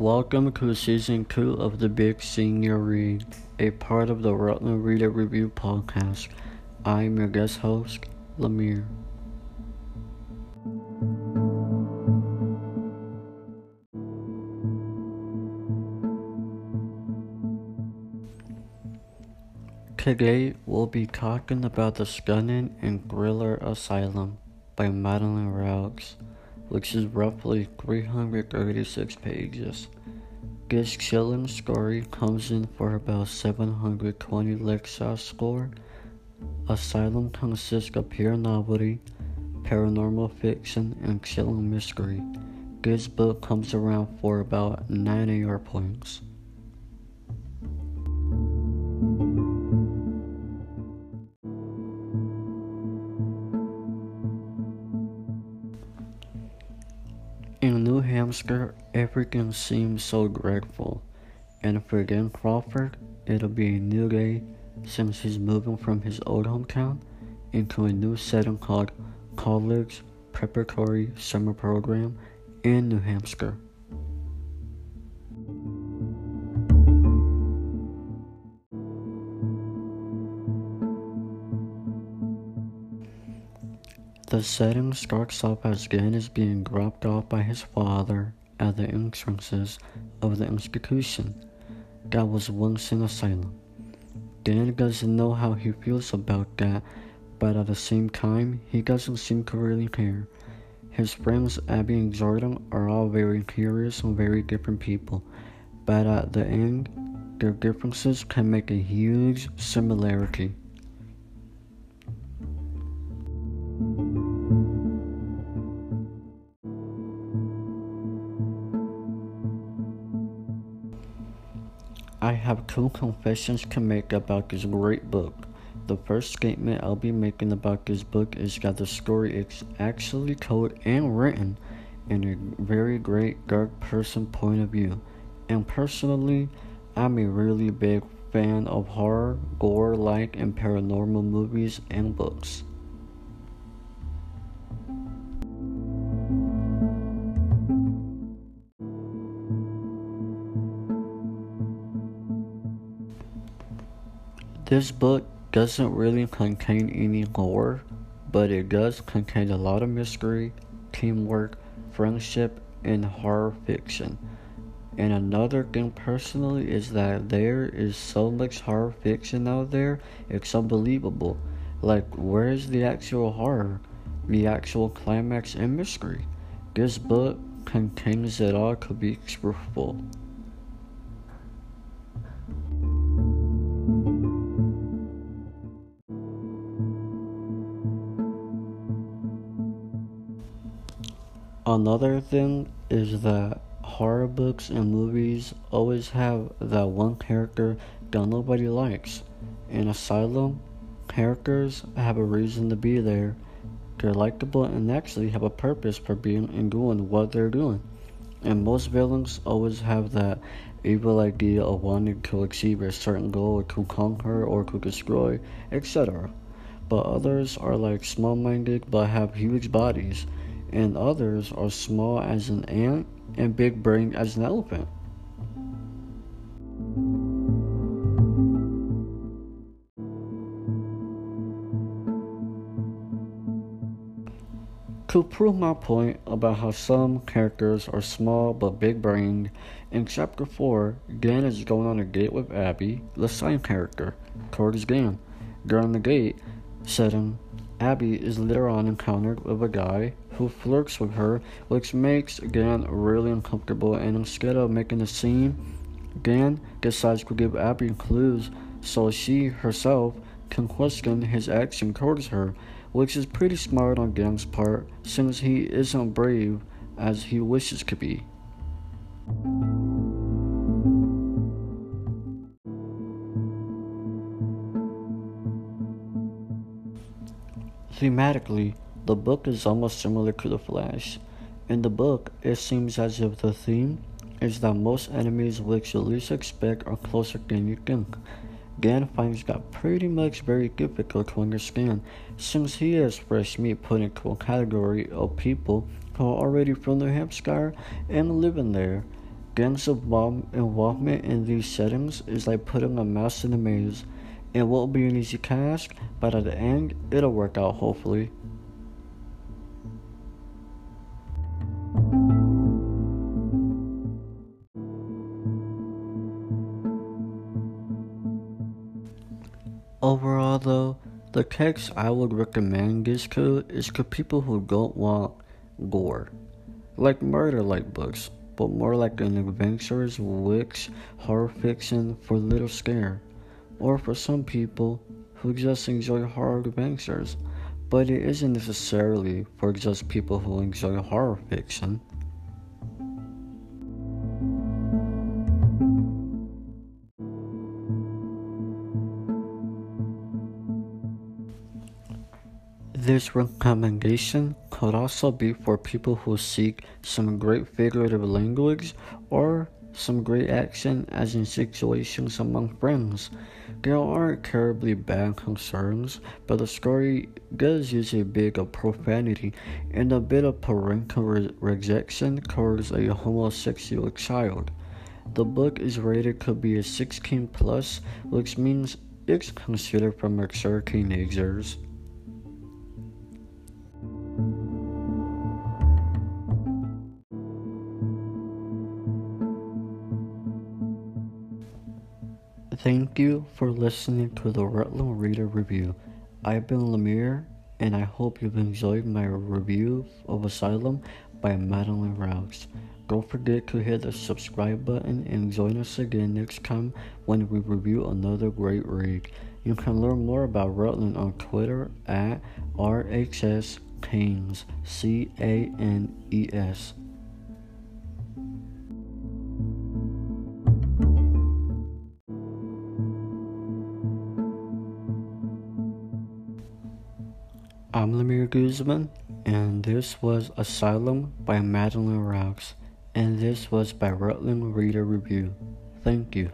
Welcome to season two of the Big Senior Read, a part of the Rutland Reader Review podcast. I'm your guest host, Lemire. Today we'll be talking about The Stunning and Thriller Asylum by Madeleine Roux which is roughly 336 pages. This chilling story comes in for about 720 Lexile score. Asylum consists of pure novelty, paranormal fiction, and chilling mystery. This book comes around for about 9 AR points. Hampshire, everything seems so grateful. and for Dan Crawford, it'll be a new day since he's moving from his old hometown into a new setting called College Preparatory Summer Program in New Hampshire. The setting starts off as Dan is being dropped off by his father at the entrances of the institution that was once an asylum. Dan doesn't know how he feels about that, but at the same time, he doesn't seem to really care. His friends Abby and Jordan are all very curious and very different people, but at the end, their differences can make a huge similarity. I have two confessions to make about this great book. The first statement I'll be making about this book is that the story is actually told and written in a very great dark person point of view. And personally, I'm a really big fan of horror, gore like, and paranormal movies and books. This book doesn't really contain any lore, but it does contain a lot of mystery, teamwork, friendship, and horror fiction. And another thing personally is that there is so much horror fiction out there, it's unbelievable. Like, where is the actual horror? The actual climax and mystery? This book contains it all to be truthful. Another thing is that horror books and movies always have that one character that nobody likes. In Asylum, characters have a reason to be there. They're likable and actually have a purpose for being and doing what they're doing. And most villains always have that evil idea of wanting to achieve a certain goal to conquer or to destroy, etc. But others are like small minded but have huge bodies and others are small as an ant and big brained as an elephant. To prove my point about how some characters are small but big brained, in chapter 4, Dan is going on a date with Abby, the same character, towards Dan. During the date setting, Abby is later on encountered with a guy who flirts with her, which makes Dan really uncomfortable. And instead of making a scene, Dan decides to give Abby clues so she herself can question his action towards her, which is pretty smart on Dan's part since he isn't brave as he wishes to be. Thematically, the book is almost similar to The Flash. In the book, it seems as if the theme is that most enemies which you least expect are closer than you think. Dan finds that pretty much very difficult to understand since he is fresh meat put into a category of people who are already from New Hampshire and living there. Gan's involvement in these settings is like putting a mouse in a maze. It won't be an easy task, but at the end, it'll work out hopefully. Overall, though, the text I would recommend this to is to people who don't want gore, like murder like books, but more like an adventurous witch horror fiction for little scare, or for some people who just enjoy horror adventures, but it isn't necessarily for just people who enjoy horror fiction. This recommendation could also be for people who seek some great figurative language or some great action as in situations among friends. There aren't terribly bad concerns, but the story does use a bit of profanity and a bit of parental re- rejection towards a homosexual child. The book is rated to be a 16 plus, which means it's considered for mature teenagers. Thank you for listening to the Rutland Reader Review. I've been Lemire, and I hope you've enjoyed my review of Asylum by Madeleine Rouse. Don't forget to hit the subscribe button and join us again next time when we review another great read. You can learn more about Rutland on Twitter at RHS Canes. I'm Lemire Guzman, and this was Asylum by Madeleine Rouse, and this was by Rutland Reader Review. Thank you.